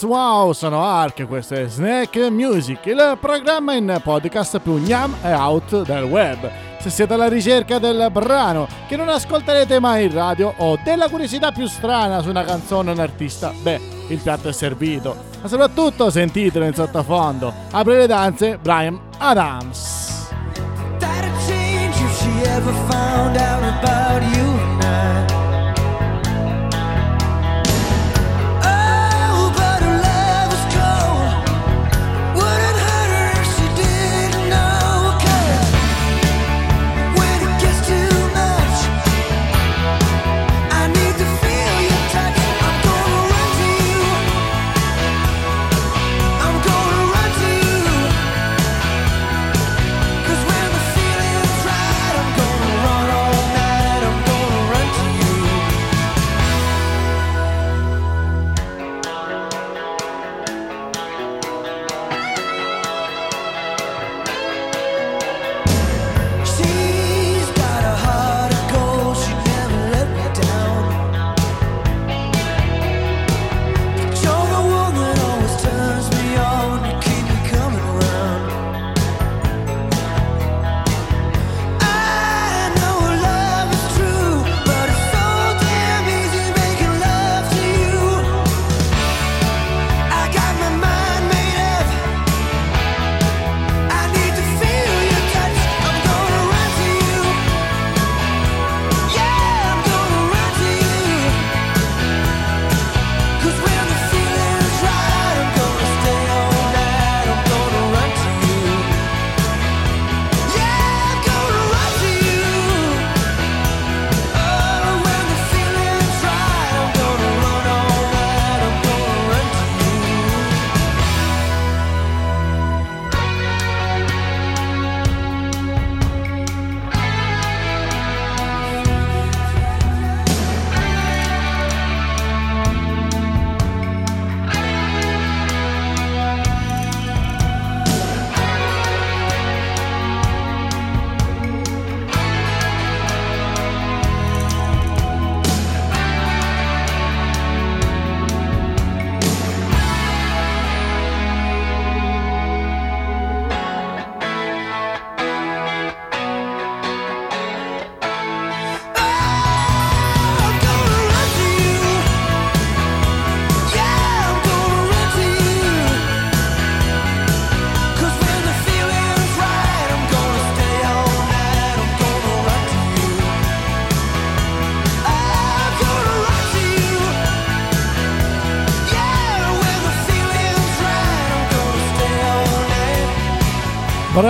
Rockers Wow, sono Ark, questo è Snack Music, il programma in podcast più gnam e out del web. Se siete alla ricerca del brano che non ascolterete mai in radio o della curiosità più strana su una canzone o un artista, beh, il piatto è servito. Ma soprattutto sentitelo in sottofondo. Apre le danze, Brian Adams. That change if she ever found out about you and I.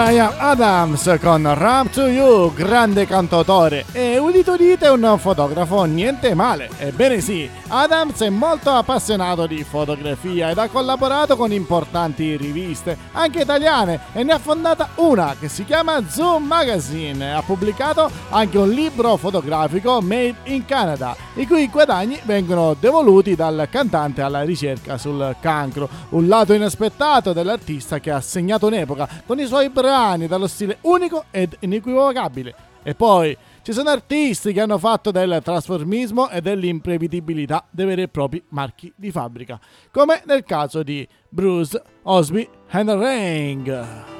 Brian Adams con Run to You, grande cantautore e udito udite un fotografo niente male. Ebbene sì, Adams è molto appassionato di fotografia ed ha collaborato con importanti riviste, anche italiane, e ne ha fondata una che si chiama Zoom Magazine. Ha pubblicato anche un libro fotografico Made in Canada, i cui guadagni vengono devoluti dal cantante alla ricerca sul cancro, un lato inaspettato dell'artista che ha segnato un'epoca con i suoi brani dallo stile unico ed inequivocabile. E poi ci sono artisti che hanno fatto del trasformismo e dell'imprevedibilità dei veri e propri marchi di fabbrica, come nel caso di Bruce Osby Ring. just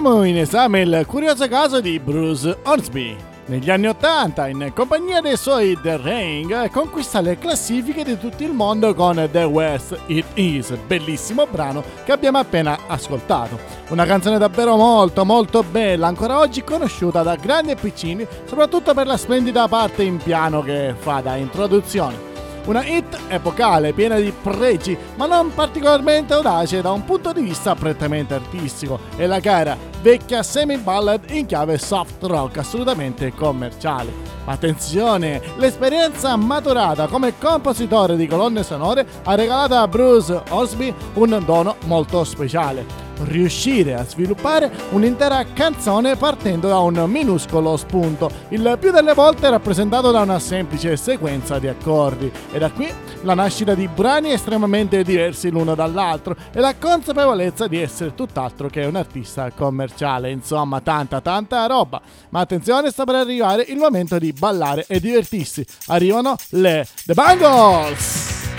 prendiamo in esame il curioso caso di Bruce Hornsby. Negli anni 80, in compagnia dei suoi The Ring, conquista le classifiche di tutto il mondo con The West It Is, bellissimo brano che abbiamo appena ascoltato. Una canzone davvero molto molto bella, ancora oggi conosciuta da grandi e piccini, soprattutto per la splendida parte in piano che fa da introduzione. Una hit epocale, piena di pregi, ma non particolarmente audace da un punto di vista prettamente artistico, e la cara vecchia semi-ballad in chiave soft rock assolutamente commerciale. Ma attenzione, l'esperienza maturata come compositore di colonne sonore ha regalato a Bruce Osby un dono molto speciale riuscire a sviluppare un'intera canzone partendo da un minuscolo spunto, il più delle volte rappresentato da una semplice sequenza di accordi. E da qui la nascita di brani estremamente diversi l'uno dall'altro e la consapevolezza di essere tutt'altro che un artista commerciale. Insomma, tanta tanta roba. Ma attenzione, sta per arrivare il momento di ballare e divertirsi. Arrivano le The Bangles!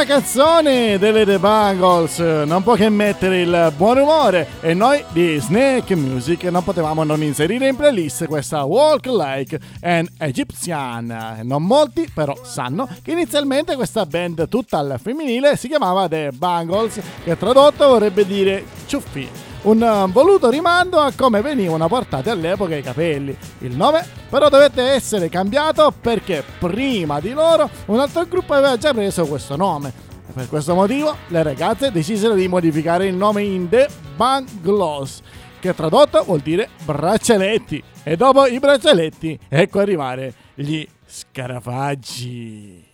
Una canzone delle The Bangles non può che mettere il buon umore e noi di Snake Music non potevamo non inserire in playlist questa Walk Like an Egyptian. Non molti però sanno che inizialmente questa band tutta al femminile si chiamava The Bangles che tradotto vorrebbe dire ciuffi un eh, voluto rimando a come venivano portati all'epoca i capelli. Il nome però dovette essere cambiato perché prima di loro un altro gruppo aveva già preso questo nome. E per questo motivo le ragazze decisero di modificare il nome in The Banglos, che tradotto vuol dire braccialetti. E dopo i braccialetti, ecco arrivare gli scarafaggi.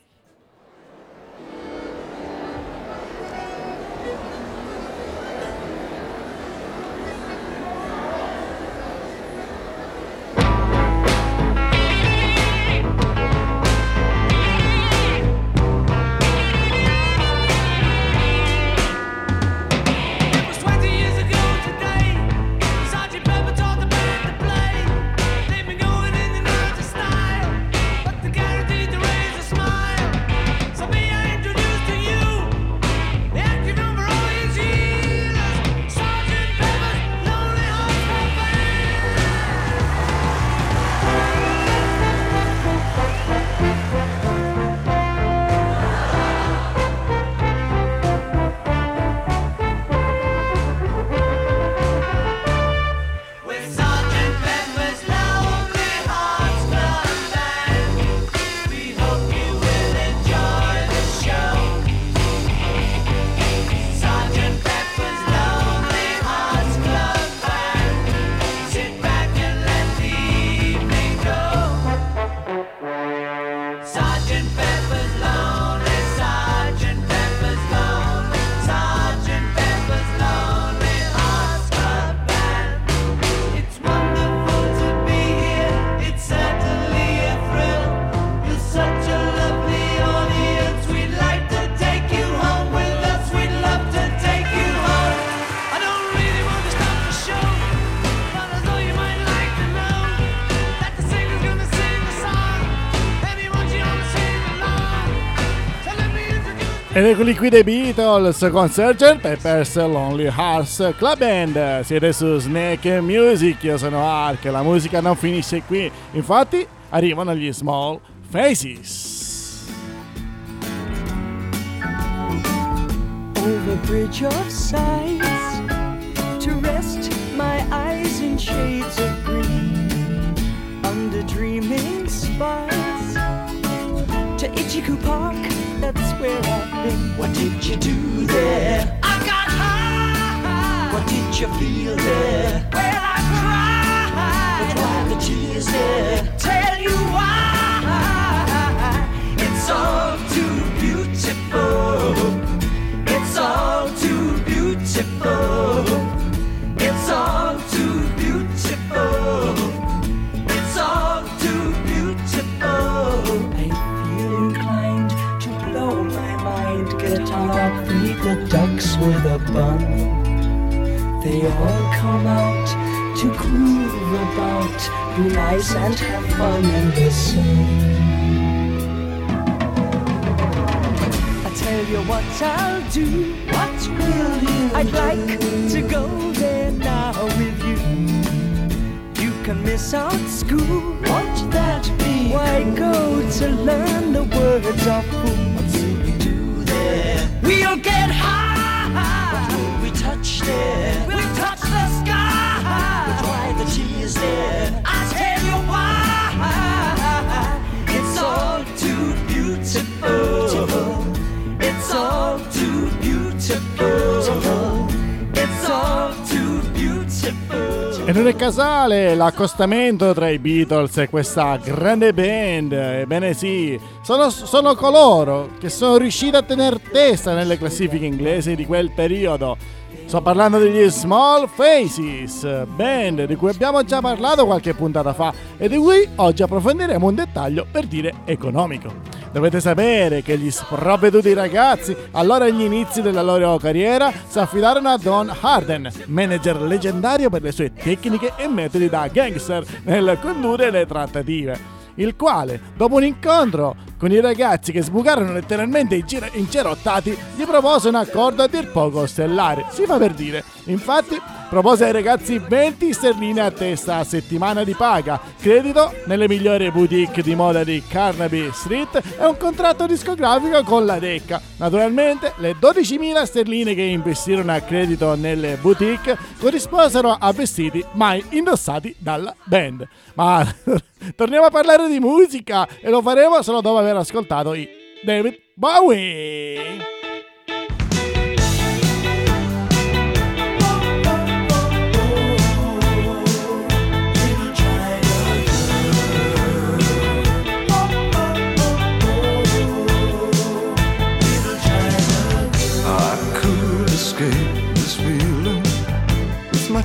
Eccoli qui dei Beatles con Sgt. Pepper's Lonely Hearts Club Band. Siete su Snake Music, io sono Ark, la musica non finisce qui. Infatti arrivano gli Small Faces. over bridge of sighs to rest my eyes in shades of green under dreaming spires to Ichiku Park. That's where I've been. What did you do there? I got high. What did you feel there? Well, I cried. But why the tears there? Tell you why. It's all be nice and have fun in the sun. I tell you what I'll do. What will you I'd like to go there now with you. You can miss out school. Won't that be? Why go to learn the words of fool? What will we do there? We'll get high. What will we touch there? We'll touch the sky. But why the tears there? E è casale l'accostamento tra i Beatles e questa grande band. Ebbene sì, sono, sono coloro che sono riusciti a tenere testa nelle classifiche inglesi di quel periodo. Sto parlando degli Small Faces, band di cui abbiamo già parlato qualche puntata fa e di cui oggi approfondiremo un dettaglio per dire economico. Dovete sapere che gli sprovveduti ragazzi, allora agli inizi della loro carriera, si affidarono a Don Harden, manager leggendario per le sue tecniche e metodi da gangster nel condurre le trattative il quale, dopo un incontro con i ragazzi che sbucarono letteralmente incer- incerottati, gli propose un accordo a dir poco stellare. Si fa per dire. Infatti, propose ai ragazzi 20 sterline a testa a settimana di paga, credito nelle migliori boutique di moda di Carnaby Street e un contratto discografico con la Decca. Naturalmente, le 12.000 sterline che investirono a credito nelle boutique corrisposero a vestiti mai indossati dalla band. Ma torniamo a parlare di musica e lo faremo solo dopo aver ascoltato i David Bowie.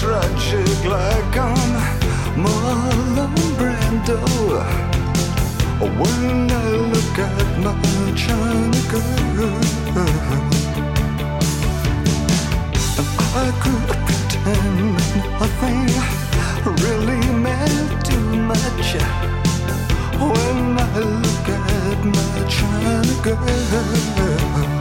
tragic like I'm Marlon Brando when I look at my China girl. I could pretend nothing really meant too much when I look at my China girl.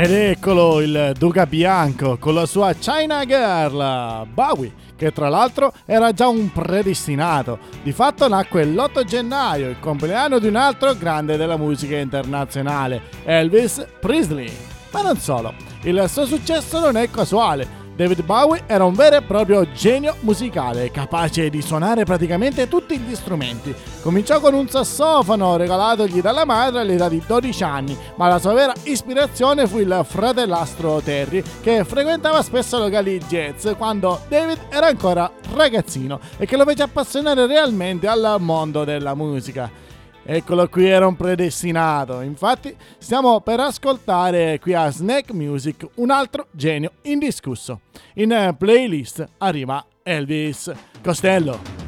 Ed eccolo il Duca Bianco con la sua China Girl, Bowie, che tra l'altro era già un predestinato. Di fatto nacque l'8 gennaio, il compleanno di un altro grande della musica internazionale, Elvis Presley. Ma non solo, il suo successo non è casuale. David Bowie era un vero e proprio genio musicale, capace di suonare praticamente tutti gli strumenti. Cominciò con un sassofono regalatogli dalla madre all'età di 12 anni, ma la sua vera ispirazione fu il fratellastro Terry, che frequentava spesso locali jazz quando David era ancora ragazzino e che lo fece appassionare realmente al mondo della musica. Eccolo qui, era un predestinato. Infatti, stiamo per ascoltare qui a Snack Music un altro genio indiscusso. In eh, playlist arriva Elvis Costello.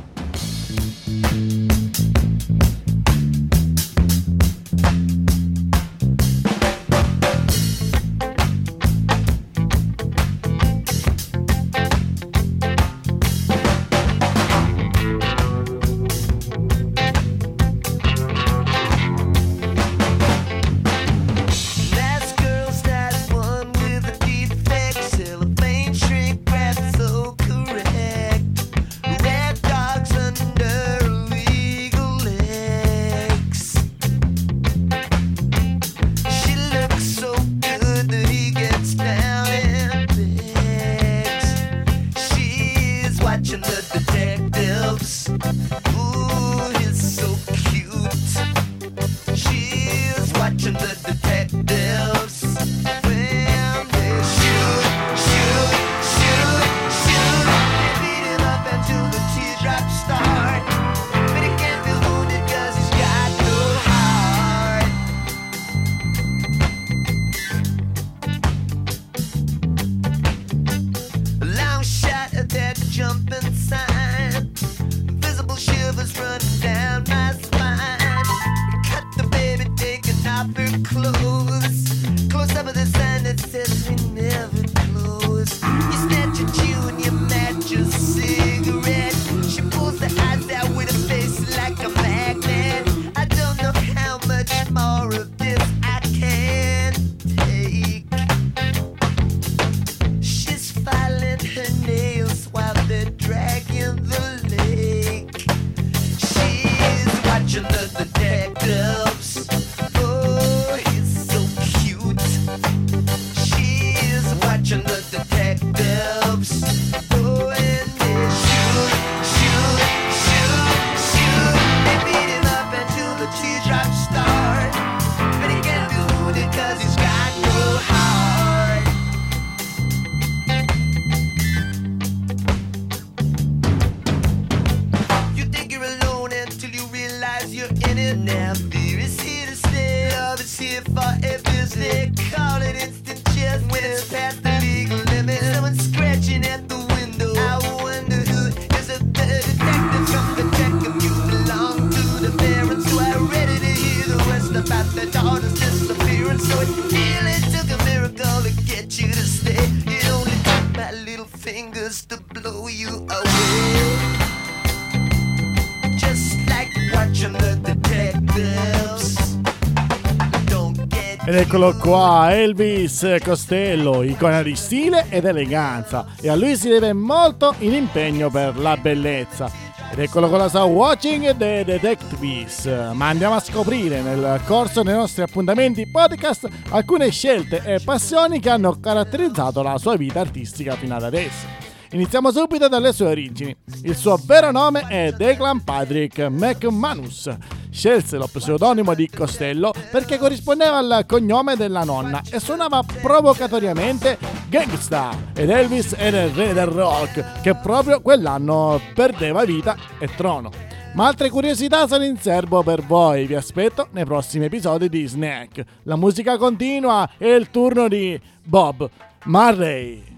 Eccolo qua, Elvis Costello, icona di stile ed eleganza. E a lui si deve molto in impegno per la bellezza. Ed eccolo con la sua Watching the Detectives. Ma andiamo a scoprire nel corso dei nostri appuntamenti podcast alcune scelte e passioni che hanno caratterizzato la sua vita artistica fino ad adesso. Iniziamo subito dalle sue origini. Il suo vero nome è Declan Patrick McManus. Scelse lo pseudonimo di Costello perché corrispondeva al cognome della nonna e suonava provocatoriamente Gangsta ed Elvis era il re del rock che proprio quell'anno perdeva vita e trono. Ma altre curiosità sono in serbo per voi, vi aspetto nei prossimi episodi di Snack. La musica continua e il turno di Bob Marley.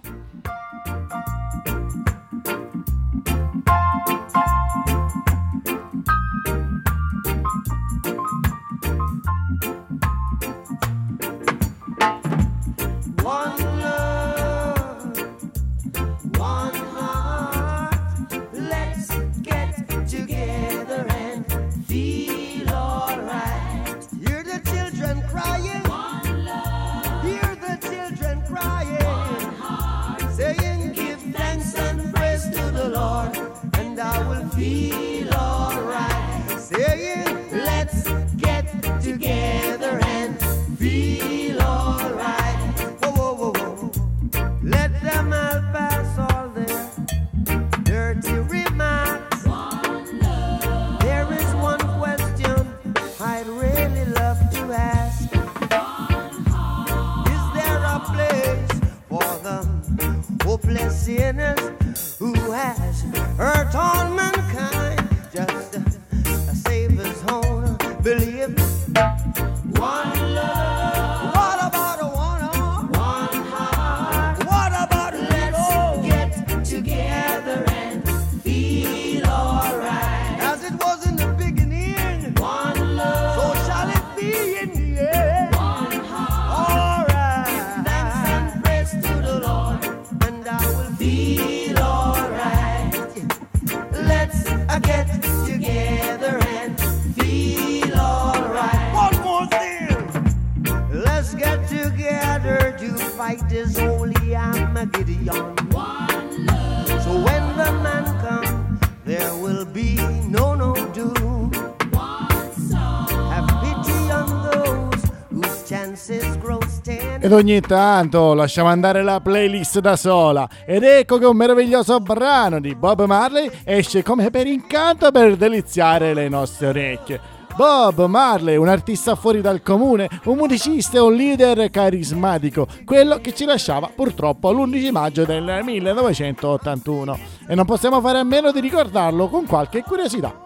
Ed ogni tanto lasciamo andare la playlist da sola. Ed ecco che un meraviglioso brano di Bob Marley esce come per incanto per deliziare le nostre orecchie. Bob Marley, un artista fuori dal comune, un musicista e un leader carismatico, quello che ci lasciava purtroppo l'11 maggio del 1981. E non possiamo fare a meno di ricordarlo con qualche curiosità.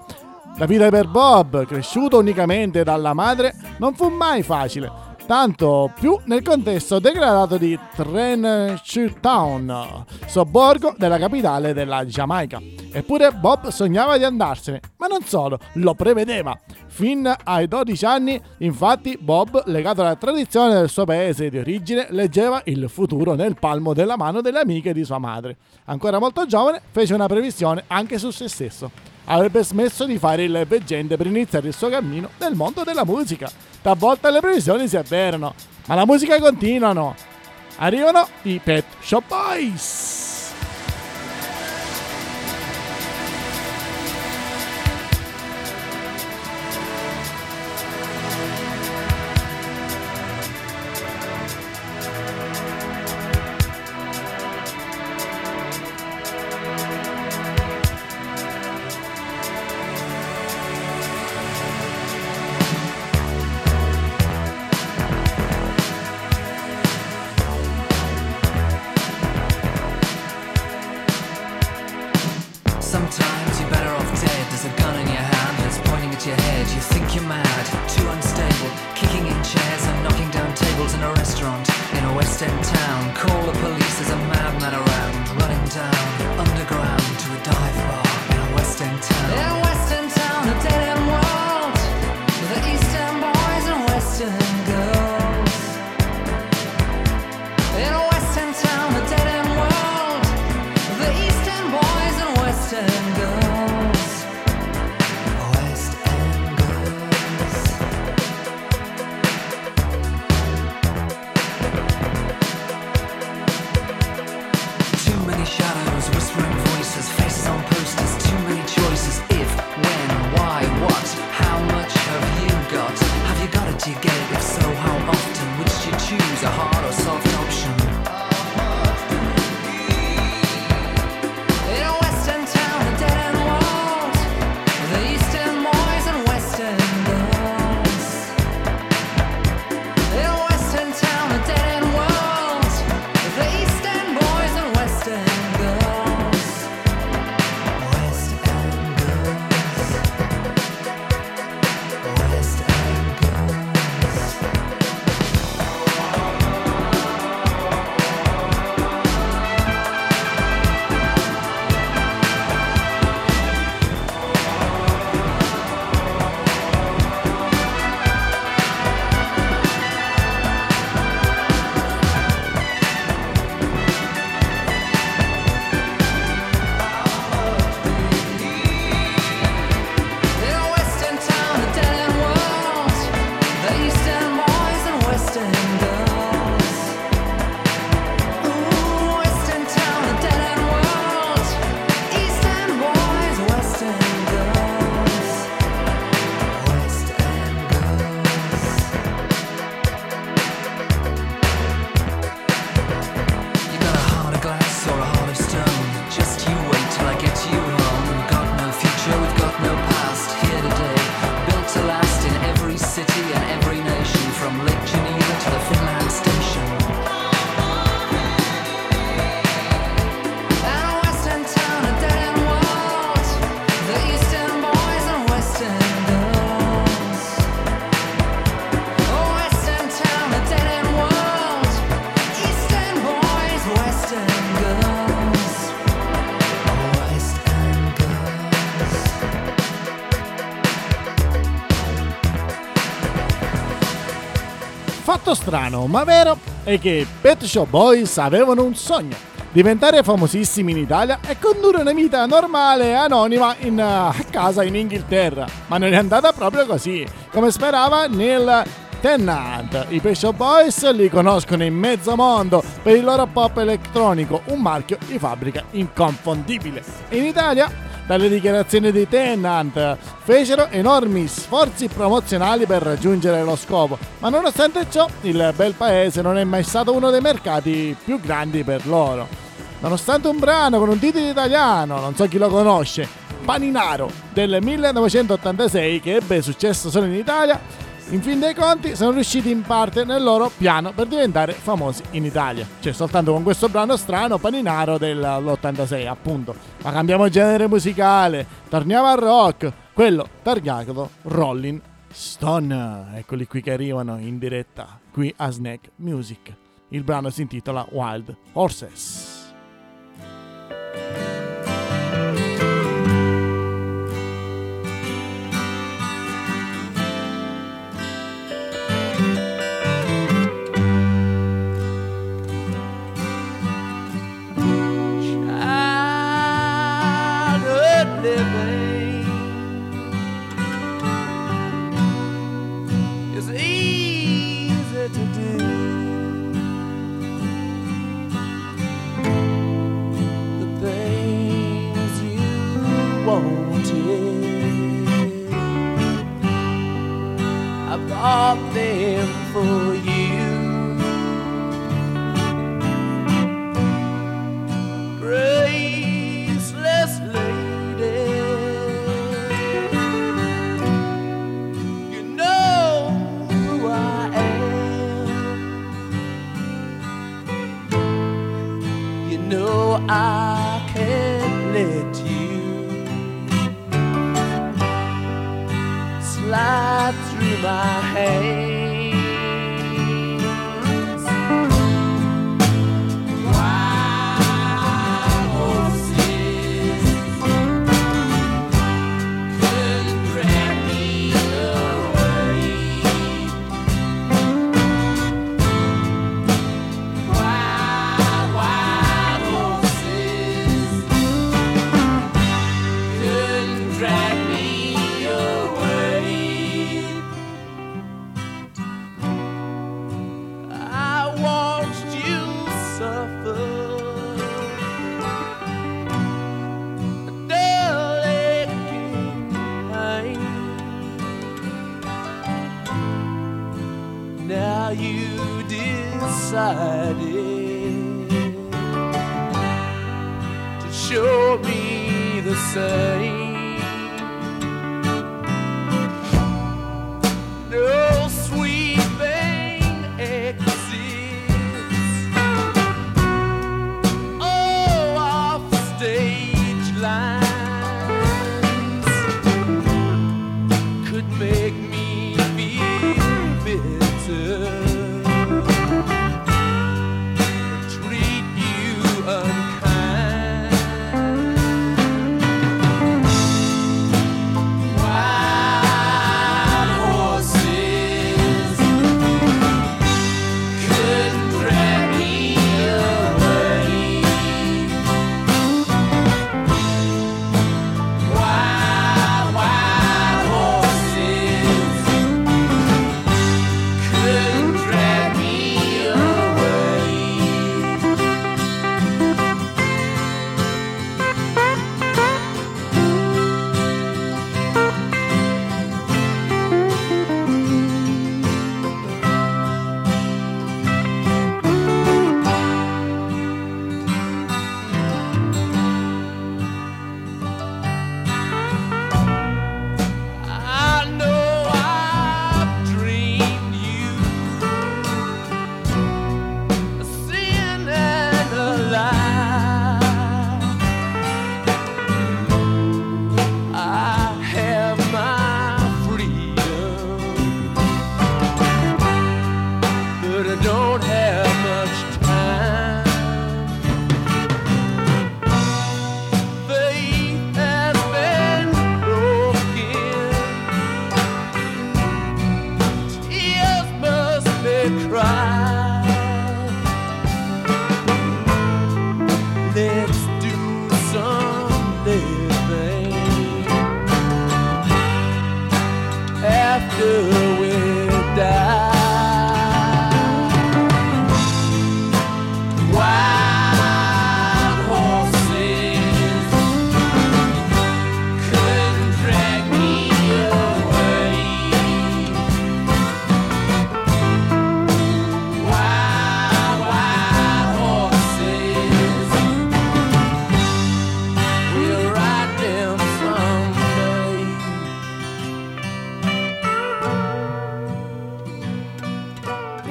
La vita per Bob, cresciuto unicamente dalla madre, non fu mai facile, tanto più nel contesto degradato di Trenchard Town, sobborgo della capitale della Giamaica. Eppure Bob sognava di andarsene, ma non solo, lo prevedeva. Fin ai 12 anni, infatti, Bob, legato alla tradizione del suo paese di origine, leggeva il futuro nel palmo della mano delle amiche di sua madre. Ancora molto giovane, fece una previsione anche su se stesso avrebbe smesso di fare il veggente per iniziare il suo cammino nel mondo della musica. Talvolta le previsioni si avverano, ma la musica continuano. Arrivano i Pet Shop Boys. Fatto strano, ma vero, è che Pet Shop Boys avevano un sogno. Diventare famosissimi in Italia e condurre una vita normale e anonima in, eh, a casa in Inghilterra. Ma non è andata proprio così, come sperava Neil Tennant. I Pet Shop Boys li conoscono in mezzo mondo per il loro pop elettronico, un marchio di fabbrica inconfondibile. In Italia dalle dichiarazioni di Tennant fecero enormi sforzi promozionali per raggiungere lo scopo, ma nonostante ciò il bel paese non è mai stato uno dei mercati più grandi per loro. Nonostante un brano con un titolo italiano, non so chi lo conosce, Paninaro del 1986 che ebbe successo solo in Italia, in fin dei conti sono riusciti in parte nel loro piano per diventare famosi in Italia. Cioè soltanto con questo brano strano Paninaro dell'86 appunto. Ma cambiamo genere musicale, torniamo al rock, quello targato Rolling Stone. Eccoli qui che arrivano in diretta qui a Snack Music. Il brano si intitola Wild Horses.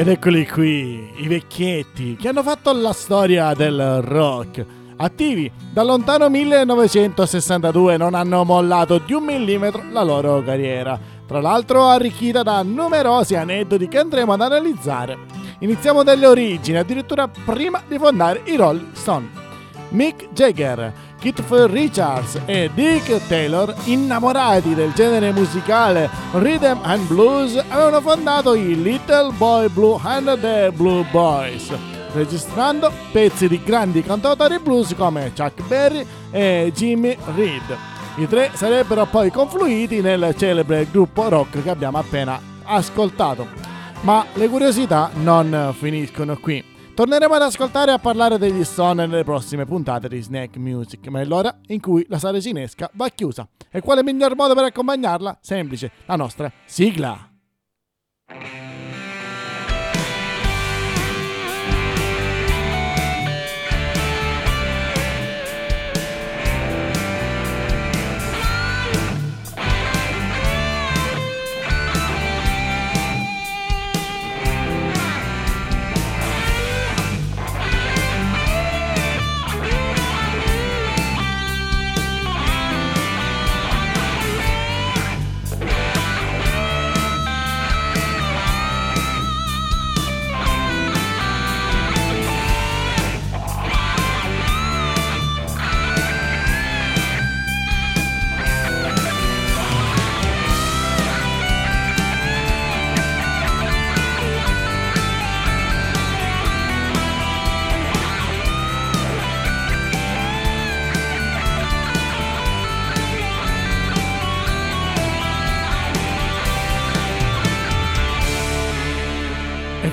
Ed eccoli qui, i vecchietti che hanno fatto la storia del rock. Attivi dal lontano 1962 non hanno mollato di un millimetro la loro carriera, tra l'altro arricchita da numerosi aneddoti che andremo ad analizzare. Iniziamo dalle origini, addirittura prima di fondare i Rolling Stone. Mick Jagger, Keith Richards e Dick Taylor, innamorati del genere musicale rhythm and blues, avevano fondato i Little Boy Blue and the Blue Boys, registrando pezzi di grandi cantautori blues come Chuck Berry e Jimmy Reed. I tre sarebbero poi confluiti nel celebre gruppo rock che abbiamo appena ascoltato. Ma le curiosità non finiscono qui. Torneremo ad ascoltare e a parlare degli Stone nelle prossime puntate di Snack Music, ma è l'ora in cui la sala cinesca va chiusa. E quale miglior modo per accompagnarla? Semplice, la nostra sigla.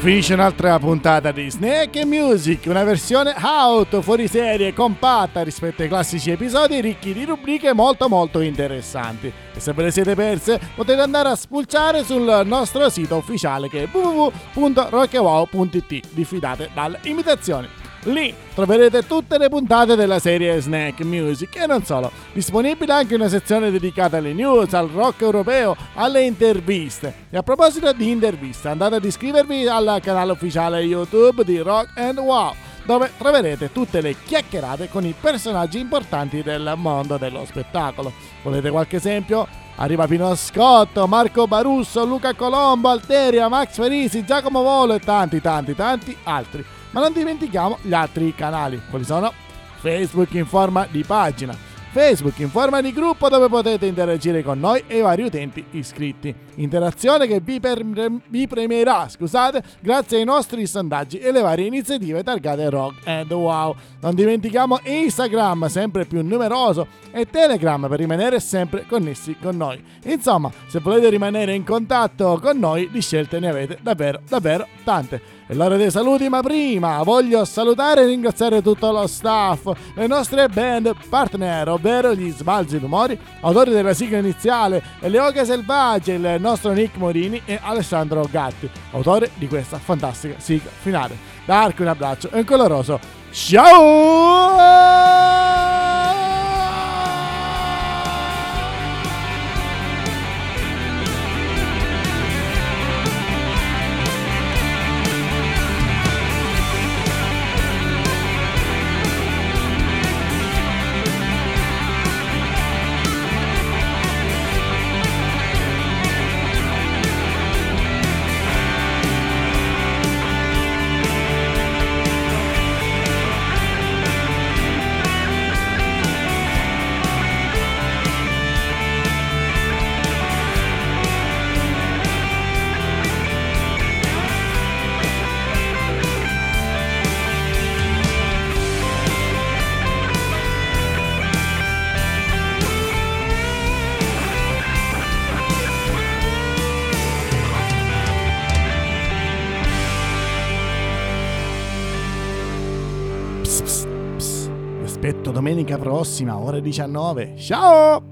Finisce un'altra puntata di Snack Music, una versione out, fuori serie, compatta rispetto ai classici episodi ricchi di rubriche molto molto interessanti. E se ve le siete perse potete andare a spulciare sul nostro sito ufficiale che è www.rockewow.it, diffidate dalle imitazioni. Lì troverete tutte le puntate della serie Snack Music e non solo, disponibile anche una sezione dedicata alle news, al rock europeo, alle interviste. E a proposito di interviste, andate ad iscrivervi al canale ufficiale YouTube di Rock and Wow, dove troverete tutte le chiacchierate con i personaggi importanti del mondo dello spettacolo. Volete qualche esempio? Arriva Pino Scotto, Marco Barusso, Luca Colombo, Alteria, Max Ferisi, Giacomo Volo e tanti tanti tanti altri. Ma non dimentichiamo gli altri canali. Quali sono? Facebook in forma di pagina. Facebook in forma di gruppo dove potete interagire con noi e i vari utenti iscritti. Interazione che vi, per- vi premierà, scusate, grazie ai nostri sondaggi e le varie iniziative targate Rock and Wow. Non dimentichiamo Instagram, sempre più numeroso, e Telegram per rimanere sempre connessi con noi. Insomma, se volete rimanere in contatto con noi, di scelte ne avete davvero, davvero tante. È l'ora dei saluti, ma prima voglio salutare e ringraziare tutto lo staff, le nostre band partner, ovvero gli Sbalzi Rumori, autori della sigla iniziale, e le Oche Selvagge, il nostro Nick Morini e Alessandro Gatti, autore di questa fantastica sigla finale. Dark un abbraccio e un coloroso ciao! Prossima, ore 19. Ciao!